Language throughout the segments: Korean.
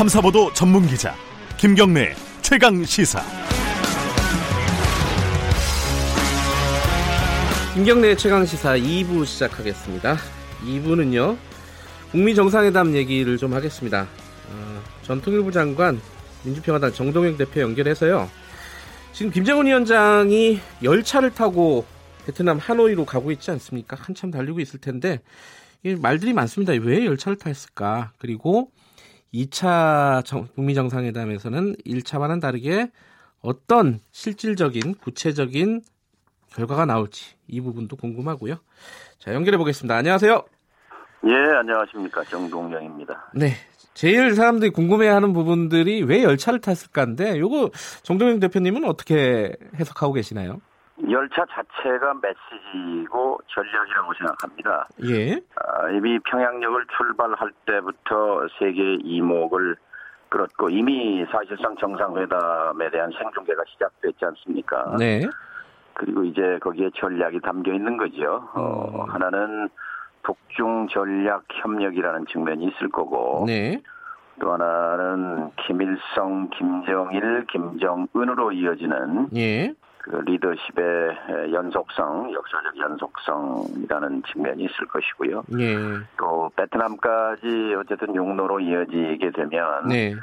탐사보도 전문 기자 김경래 최강 시사. 김경래 최강 시사 2부 시작하겠습니다. 2부는요. 북미 정상회담 얘기를 좀 하겠습니다. 어, 전 통일부 장관 민주평화당 정동영 대표 연결해서요. 지금 김정은 위원장이 열차를 타고 베트남 하노이로 가고 있지 않습니까? 한참 달리고 있을 텐데 말들이 많습니다. 왜 열차를 탔을까? 그리고 2차 정, 북미 정상회담에서는 1차와는 다르게 어떤 실질적인 구체적인 결과가 나올지 이 부분도 궁금하고요. 자 연결해 보겠습니다. 안녕하세요. 예, 안녕하십니까 정동영입니다. 네, 제일 사람들이 궁금해하는 부분들이 왜 열차를 탔을까인데 요거 정동영 대표님은 어떻게 해석하고 계시나요? 열차 자체가 메시지고 전략이라고 생각합니다. 예. 아, 이미 평양역을 출발할 때부터 세계 이목을 끌었고 이미 사실상 정상회담에 대한 생중계가 시작됐지 않습니까? 네. 그리고 이제 거기에 전략이 담겨 있는 거죠. 어, 음. 하나는 북중 전략 협력이라는 측면이 있을 거고 네. 또 하나는 김일성, 김정일, 김정은으로 이어지는 예. 그 리더십의 연속성, 역사적 연속성이라는 측면이 있을 것이고요. 예. 또 베트남까지 어쨌든 육로로 이어지게 되면 네.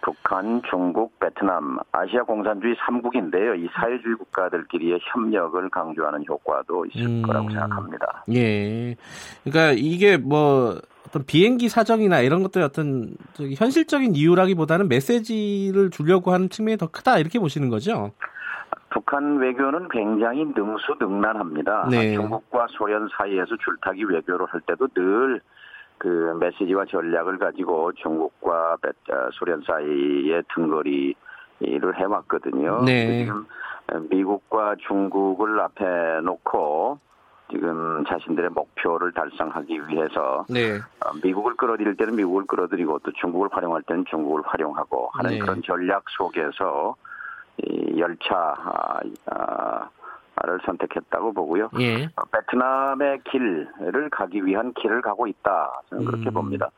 북한, 중국, 베트남, 아시아 공산주의 3국인데요. 이 사회주의 국가들끼리의 협력을 강조하는 효과도 있을 음. 거라고 생각합니다. 예. 그러니까 이게 뭐 어떤 비행기 사정이나 이런 것들 어떤 현실적인 이유라기보다는 메시지를 주려고 하는 측면이 더 크다 이렇게 보시는 거죠? 북한 외교는 굉장히 능수능란합니다. 네. 중국과 소련 사이에서 줄타기 외교를 할 때도 늘 그 메시지와 전략을 가지고 중국과 베- 어, 소련 사이에 등거리를 해왔거든요. 네. 지금 미국과 중국을 앞에 놓고 지금 자신들의 목표를 달성하기 위해서 네. 어, 미국을 끌어들일 때는 미국을 끌어들이고 또 중국을 활용할 때는 중국을 활용하고 하는 네. 그런 전략 속에서 이 열차를 선택했다고 보고요. 예. 어, 베트남의 길을 가기 위한 길을 가고 있다. 저는 그렇게 음. 봅니다.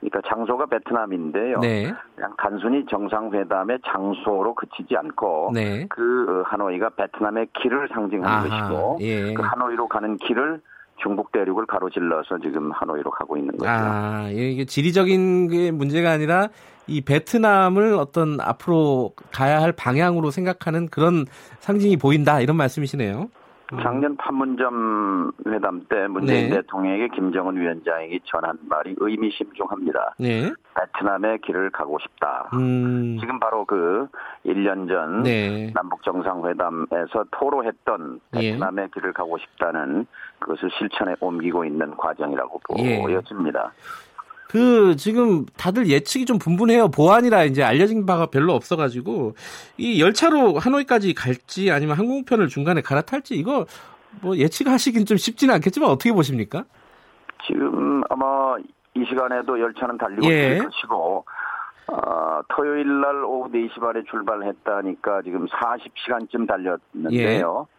그러니까 장소가 베트남인데요. 네. 그냥 단순히 정상회담의 장소로 그치지 않고 네. 그 어, 하노이가 베트남의 길을 상징하는 아하, 것이고 예. 그 하노이로 가는 길을 중국 대륙을 가로질러서 지금 하노이로 가고 있는 거죠. 아, 이게 지리적인 게 문제가 아니라 이 베트남을 어떤 앞으로 가야 할 방향으로 생각하는 그런 상징이 보인다 이런 말씀이시네요. 음. 작년 판문점 회담 때 문재인 네. 대통령에게 김정은 위원장이 전한 말이 의미심중합니다. 네. 베트남의 길을 가고 싶다. 음. 지금 바로 그 1년 전 네. 남북 정상회담에서 토로했던 예. 베트남의 길을 가고 싶다는 그것을 실천에 옮기고 있는 과정이라고 예. 보여집니다. 그 지금 다들 예측이 좀 분분해요. 보안이라 이제 알려진 바가 별로 없어가지고 이 열차로 하노이까지 갈지 아니면 항공편을 중간에 갈아탈지 이거 뭐 예측하시긴 좀 쉽지는 않겠지만 어떻게 보십니까? 지금 아마 이 시간에도 열차는 달리고 예. 있을 것이고 어, 토요일 날 오후 4시 반에 출발했다니까 지금 40시간쯤 달렸는데요. 예.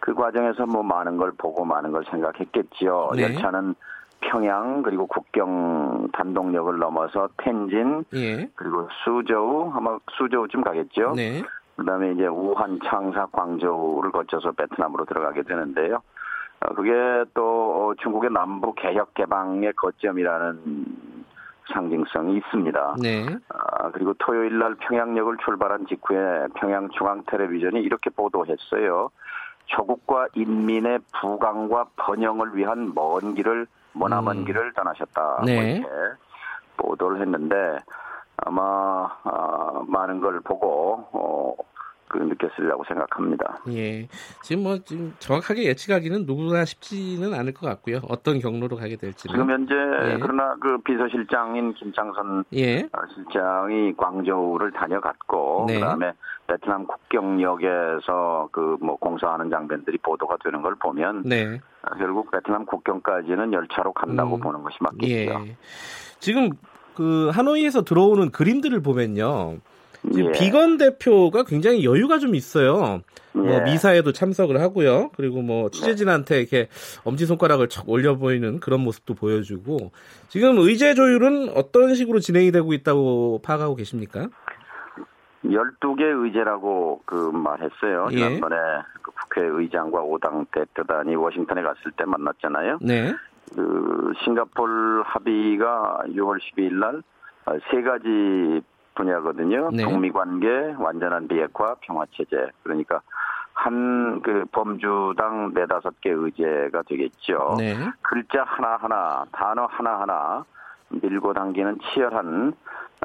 그 과정에서 뭐 많은 걸 보고 많은 걸 생각했겠지요. 네. 열차는 평양 그리고 국경 단동역을 넘어서 텐진 예. 그리고 수저우 아마 수저우쯤 가겠죠. 네. 그다음에 이제 우한, 창사, 광저우를 거쳐서 베트남으로 들어가게 되는데요. 어, 그게 또 어, 중국의 남부 개혁 개방의 거점이라는 상징성이 있습니다. 네. 아, 그리고 토요일 날 평양역을 출발한 직후에 평양 중앙 텔레비전이 이렇게 보도했어요. 조국과 인민의 부강과 번영을 위한 먼 길을 머나먼 음. 길을 떠나셨다. 네. 이렇게 보도를 했는데 아마 아, 많은 걸 보고 어, 그 느꼈으리라고 생각합니다. 예. 지금 뭐 지금 정확하게 예측하기는 누구나 쉽지는 않을 것 같고요. 어떤 경로로 가게 될지는. 지금 현재 네. 그러나 그 비서실장인 김창선 예. 어, 실장이 광저우를 다녀갔고 네. 그다음에 베트남 국경역에서 그 뭐 공사하는 장면들이 보도가 되는 걸 보면 네. 어, 결국 베트남 국경까지는 열차로 간다고 음. 보는 것이 맞겠죠. 예. 지금 그 하노이에서 들어오는 그림들을 보면요. 예. 비건 대표가 굉장히 여유가 좀 있어요. 뭐 예. 뭐 미사에도 참석을 하고요. 그리고 뭐 취재진한테 이렇게 엄지 손가락을 척 올려 보이는 그런 모습도 보여주고 지금 의제 조율은 어떤 식으로 진행이 되고 있다고 파악하고 계십니까? 12개 의제라고 그 말했어요. 예. 지난번에 그 국회 의장과 5당 대표단이 워싱턴에 갔을 때 만났잖아요. 네. 그 싱가폴 합의가 6월 12일 날 세 가지 분야거든요. 네. 북미 관계, 완전한 비핵화, 평화 체제. 그러니까 한 그 범주당 네다섯 개 의제가 되겠죠. 네. 글자 하나하나, 단어 하나하나 밀고 당기는 치열한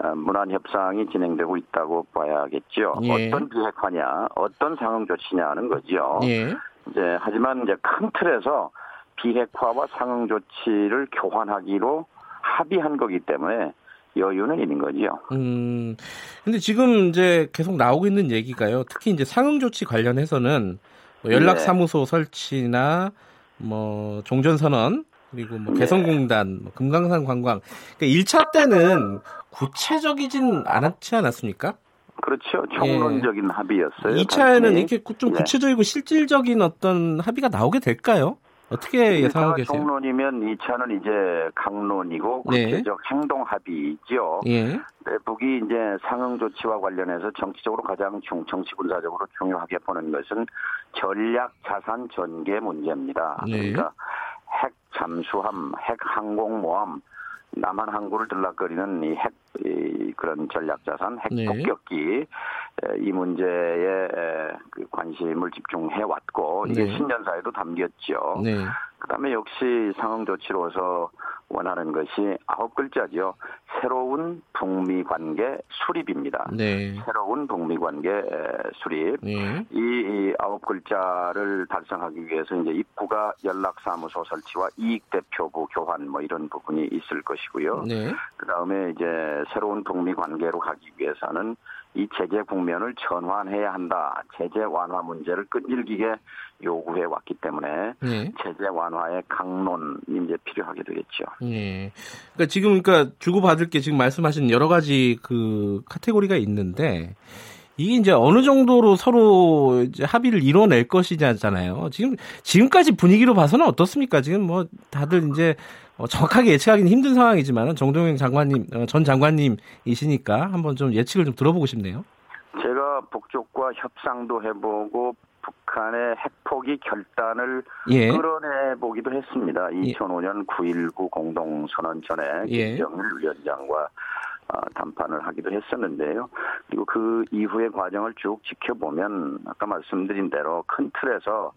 어, 문안 협상이 진행되고 있다고 봐야겠죠. 예. 어떤 비핵화냐, 어떤 상응 조치냐는 거죠. 예. 이제 하지만 이제 큰 틀에서 비핵화와 상응 조치를 교환하기로 합의한 거기 때문에 여유는 있는 거죠. 음. 근데 지금 이제 계속 나오고 있는 얘기가요. 특히 이제 상응 조치 관련해서는 뭐 연락 사무소 네. 설치나 뭐 종전 선언 그리고 뭐 네. 개성공단, 뭐 금강산 관광. 그러니까 1차 때는 구체적이진 않았지 않았습니까? 그렇죠. 총론적인 예. 합의였어요. 2차에는 이렇게 좀 예. 구체적이고 실질적인 어떤 합의가 나오게 될까요? 어떻게 예상하고 계세요? 총론이면 2차는 이제 강론이고 네. 구체적 네. 행동 합의죠. 예. 네, 북이 이제 상응 조치와 관련해서 정치적으로 가장 중, 정치 군사적으로 중요하게 보는 것은 전략 자산 전개 문제입니다. 네. 그러니까 핵 잠수함, 핵 항공모함, 남한 항구를 들락거리는 이 핵, 이 그런 전략 자산, 핵 네. 폭격기, 이 문제에 그 관심을 집중해 왔고, 이게 네. 신년사에도 담겼죠. 네. 그 다음에 역시 상응 조치로서 원하는 것이 아홉 글자죠. 새로운 북미 관계 수립입니다. 네. 새로운 북미 관계 수립. 네. 이, 이, 아홉 글자를 달성하기 위해서 이제 입구가 연락사무소 설치와 이익 대표부 교환 뭐 이런 부분이 있을 것이고요. 네. 그 다음에 이제 새로운 북미 관계로 가기 위해서는 이 제재 국면을 전환해야 한다. 제재 완화 문제를 끈질기게 요구해 왔기 때문에 네. 제재 완화의 강론이 이제 필요하게 되겠죠. 네. 그러니까 지금 그러니까 주고 받을 게 지금 말씀하신 여러 가지 그 카테고리가 있는데 이게 이제 어느 정도로 서로 이제 합의를 이뤄낼 것이잖아요. 지금 지금까지 분위기로 봐서는 어떻습니까? 지금 뭐 다들 이제 어, 정확하게 예측하기는 힘든 상황이지만 정동영 장관님 어, 전 장관님이시니까 한번 좀 예측을 좀 들어보고 싶네요. 제가 북쪽과 협상도 해보고 북한의 핵포기 결단을 예. 끌어내 보기도 했습니다. 2005년 예. 9.19 공동선언 전에 예. 김정일 위원장과 어, 담판을 하기도 했었는데요. 그리고 그 이후의 과정을 쭉 지켜보면 아까 말씀드린 대로 큰 틀에서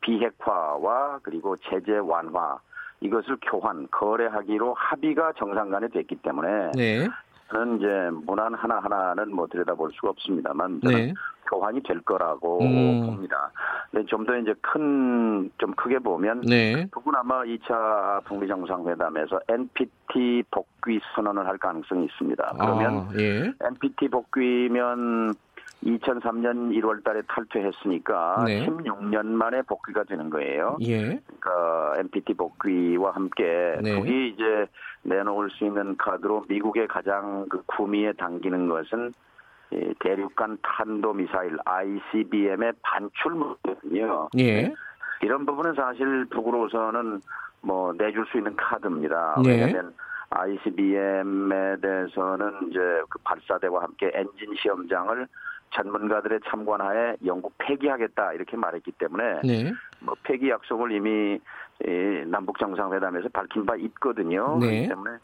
비핵화와 그리고 제재 완화 이것을 교환, 거래하기로 합의가 정상 간에 됐기 때문에 네. 저는 이제 문안 하나하나는 뭐 들여다볼 수가 없습니다만 저는 네. 교환이 될 거라고 음. 봅니다. 근데 좀 더 이제 큰, 좀 크게 보면 네. 아마 2차 북미 정상회담에서 NPT 복귀 선언을 할 가능성이 있습니다. 그러면 아, 예. NPT 복귀면 2003년 1월 달에 탈퇴했으니까 네. 16년 만에 복귀가 되는 거예요. 예. 그러니까 NPT 복귀와 함께 네. 북이 이제 내놓을 수 있는 카드로 미국의 가장 그 구미에 당기는 것은 대륙간 탄도 미사일 ICBM의 반출물거든요. 예. 이런 부분은 사실 북으로서는 뭐 내줄 수 있는 카드입니다. 예. 왜냐하면 ICBM에 대해서는 이제 그 발사대와 함께 엔진 시험장을 전문가들의 참관하에 영국 폐기하겠다 이렇게 말했기 때문에 네. 뭐 폐기 약속을 이미 남북 정상회담에서 밝힌 바 있거든요. 네. 그렇기 때문에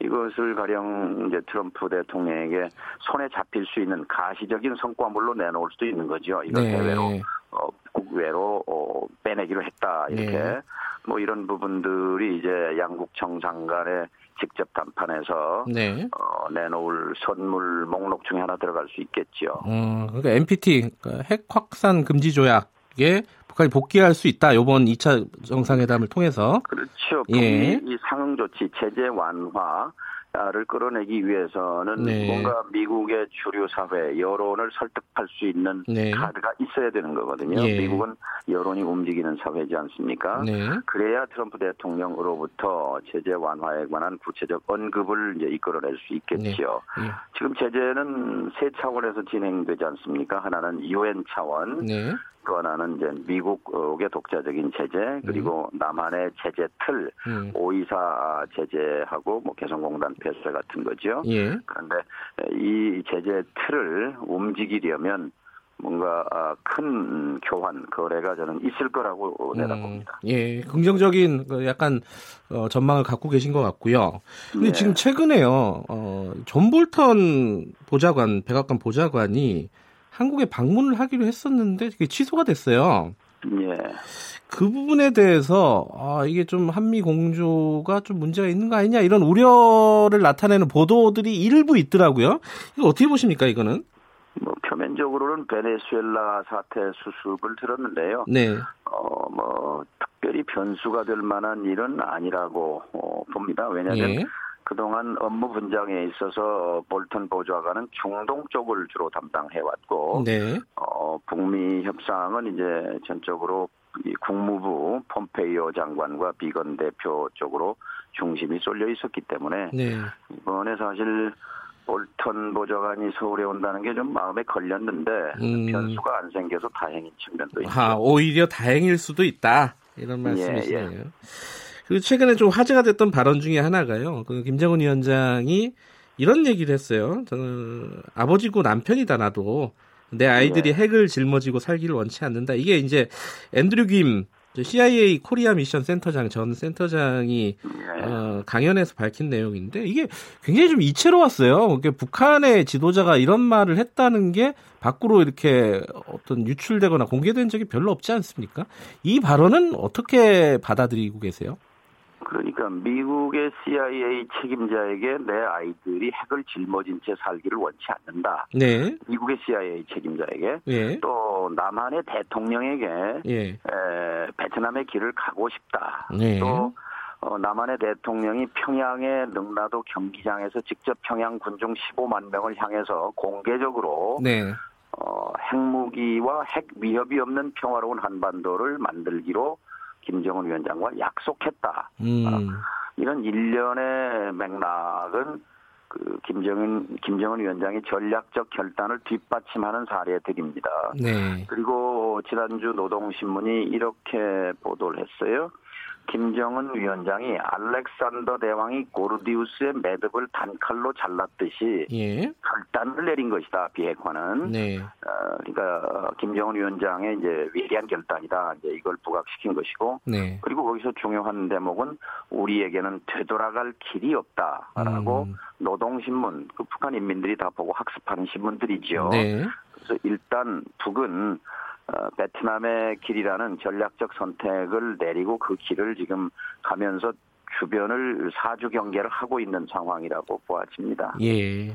이것을 가령 이제 트럼프 대통령에게 손에 잡힐 수 있는 가시적인 성과물로 내놓을 수도 있는 거죠. 이걸 네. 해외로 어, 국외로 어, 빼내기로 했다 이렇게 네. 뭐 이런 부분들이 이제 양국 정상 간에 직접 담판해서 네. 어, 내놓을 선물 목록 중에 하나 들어갈 수 있겠죠. 음, 그러니까 NPT 그러니까 핵 확산 금지 조약에 북한이 복귀할 수 있다. 이번 2차 정상회담을 통해서 그렇죠. 예. 이 상응 조치 제재 완화 를 끌어내기 위해서는 네. 뭔가 미국의 주류 사회 여론을 설득할 수 있는 네. 카드가 있어야 되는 거거든요. 예. 미국은 여론이 움직이는 사회지 않습니까? 네. 그래야 트럼프 대통령으로부터 제재 완화에 관한 구체적 언급을 이제 이끌어낼 수 있겠지요. 예. 지금 제재는 세 차원에서 진행되지 않습니까? 하나는 유엔 차원, 하나는 이제 미국의 독자적인 제재, 그리고 남한의 제재 틀, 음. 오이사 제재하고 뭐 개성공단 폐쇄 같은 거죠. 예. 그런데 이 제재 틀을 움직이려면 뭔가 아, 큰 교환 거래가 저는 있을 거라고 내다봅니다. 음, 예, 긍정적인 그 약간 어, 전망을 갖고 계신 것 같고요. 근데 네. 지금 최근에요, 어, 존 볼턴 보좌관, 백악관 보좌관이 한국에 방문을 하기로 했었는데 그게 취소가 됐어요. 예. 그 부분에 대해서 아, 이게 좀 한미 공조가 좀 문제가 있는 거 아니냐 이런 우려를 나타내는 보도들이 일부 있더라고요. 이거 어떻게 보십니까 이거는? 뭐 표면적으로는 베네수엘라 사태 수습을 들었는데요. 네, 어, 뭐 특별히 변수가 될 만한 일은 아니라고 어, 봅니다. 왜냐하면 예, 그동안 업무 분장에 있어서 볼턴 보좌관은 중동 쪽을 주로 담당해 왔고 네, 어, 북미 협상은 이제 전적으로 이 국무부 폼페이오 장관과 비건 대표 쪽으로 중심이 쏠려 있었기 때문에 네, 이번에 사실 볼턴 보좌관이 서울에 온다는 게 좀 마음에 걸렸는데 음. 변수가 안 생겨서 다행인 측면도 있죠. 아, 오히려 다행일 수도 있다. 이런 예, 말씀이시네요. 그리 고 최근에 좀 화제가 됐던 발언 중에 하나가요. 그 김정은 위원장이 이런 얘기를 했어요. 저는 아버지고 남편이다 나도 내 아이들이 예. 핵을 짊어지고 살기를 원치 않는다. 이게 이제 앤드류 김 CIA Korea Mission 센터장 전 센터장이 예. 어, 강연에서 밝힌 내용인데 이게 굉장히 좀 이채로웠어요. 이게 북한의 지도자가 이런 말을 했다는 게 밖으로 이렇게 어떤 유출되거나 공개된 적이 별로 없지 않습니까? 이 발언은 어떻게 받아들이고 계세요? 그러니까 미국의 CIA 책임자에게 내 아이들이 핵을 짊어진 채 살기를 원치 않는다. 네, 미국의 CIA 책임자에게 예, 또 남한의 대통령에게 예, 에, 베트남의 길을 가고 싶다. 네. 또 어, 남한의 대통령이 평양의 능라도 경기장에서 직접 평양 군중 15만 명을 향해서 공개적으로 네, 어, 핵무기와 핵 위협이 없는 평화로운 한반도를 만들기로 김정은 위원장과 약속했다. 음, 이런 일련의 맥락은 그 김정은 김정은 위원장의 전략적 결단을 뒷받침하는 사례들입니다. 네, 그리고 지난주 노동신문이 이렇게 보도를 했어요. 김정은 위원장이 알렉산더 대왕이 고르디우스의 매듭을 단칼로 잘랐듯이 예, 결단을 내린 것이다. 비핵화는. 네, 어, 그러니까 김정은 위원장의 이제 위대한 결단이다. 이제 이걸 부각시킨 것이고 네, 그리고 거기서 중요한 대목은 우리에게는 되돌아갈 길이 없다라고 음. 노동신문 그 북한 인민들이 다 보고 학습하는 신문들이죠. 네, 그래서 일단 북은 어, 베트남의 길이라는 전략적 선택을 내리고 그 길을 지금 가면서 주변을 사주 경계를 하고 있는 상황이라고 보아집니다. 예.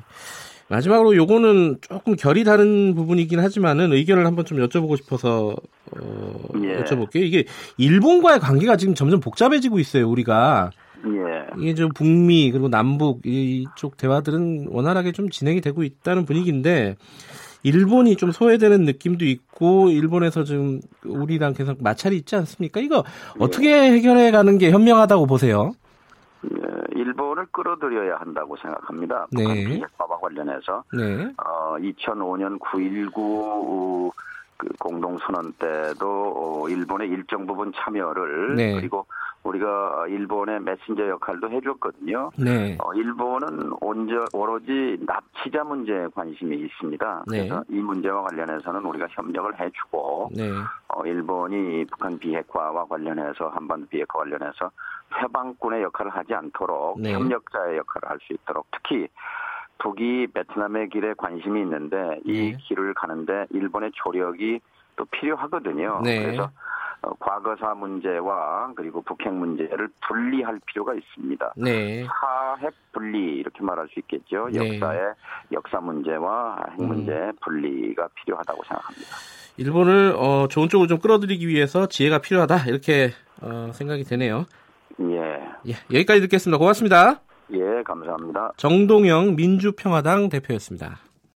마지막으로 요거는 조금 결이 다른 부분이긴 하지만은 의견을 한번 좀 여쭤보고 싶어서 어, 예. 여쭤볼게요. 이게 일본과의 관계가 지금 점점 복잡해지고 있어요. 우리가 예. 이게 좀 북미 그리고 남북 이쪽 대화들은 원활하게 좀 진행이 되고 있다는 분위기인데 일본이 좀 소외되는 느낌도 있고 일본에서 지금 우리랑 계속 마찰이 있지 않습니까? 이거 어떻게 해결해 가는 게 현명하다고 보세요? 예, 일본을 끌어들여야 한다고 생각합니다. 네. 북한 비핵화와 관련해서 네. 어, 2005년 9.19 그 공동선언 때도 어, 일본의 일정 부분 참여를 네. 그리고 우리가 일본의 메신저 역할도 해줬거든요. 네. 어, 일본은 온저, 오로지 납치자 문제에 관심이 있습니다. 네. 그래서 이 문제와 관련해서는 우리가 협력을 해주고 네. 어, 일본이 북한 비핵화와 관련해서 한반도 비핵화 관련해서 해방꾼의 역할을 하지 않도록 네. 협력자의 역할을 할 수 있도록 특히 북이 베트남의 길에 관심이 있는데 이 네. 길을 가는데 일본의 조력이 또 필요하거든요. 네. 그래서 어, 과거사 문제와 그리고 북핵 문제를 분리할 필요가 있습니다. 네. 사핵 분리 이렇게 말할 수 있겠죠. 네. 역사의 역사 문제와 핵 음. 문제 분리가 필요하다고 생각합니다. 일본을 어, 좋은 쪽으로 좀 끌어들이기 위해서 지혜가 필요하다 이렇게 어, 생각이 되네요. 예. 예, 여기까지 듣겠습니다. 고맙습니다. 예, 감사합니다. 정동영 민주평화당 대표였습니다.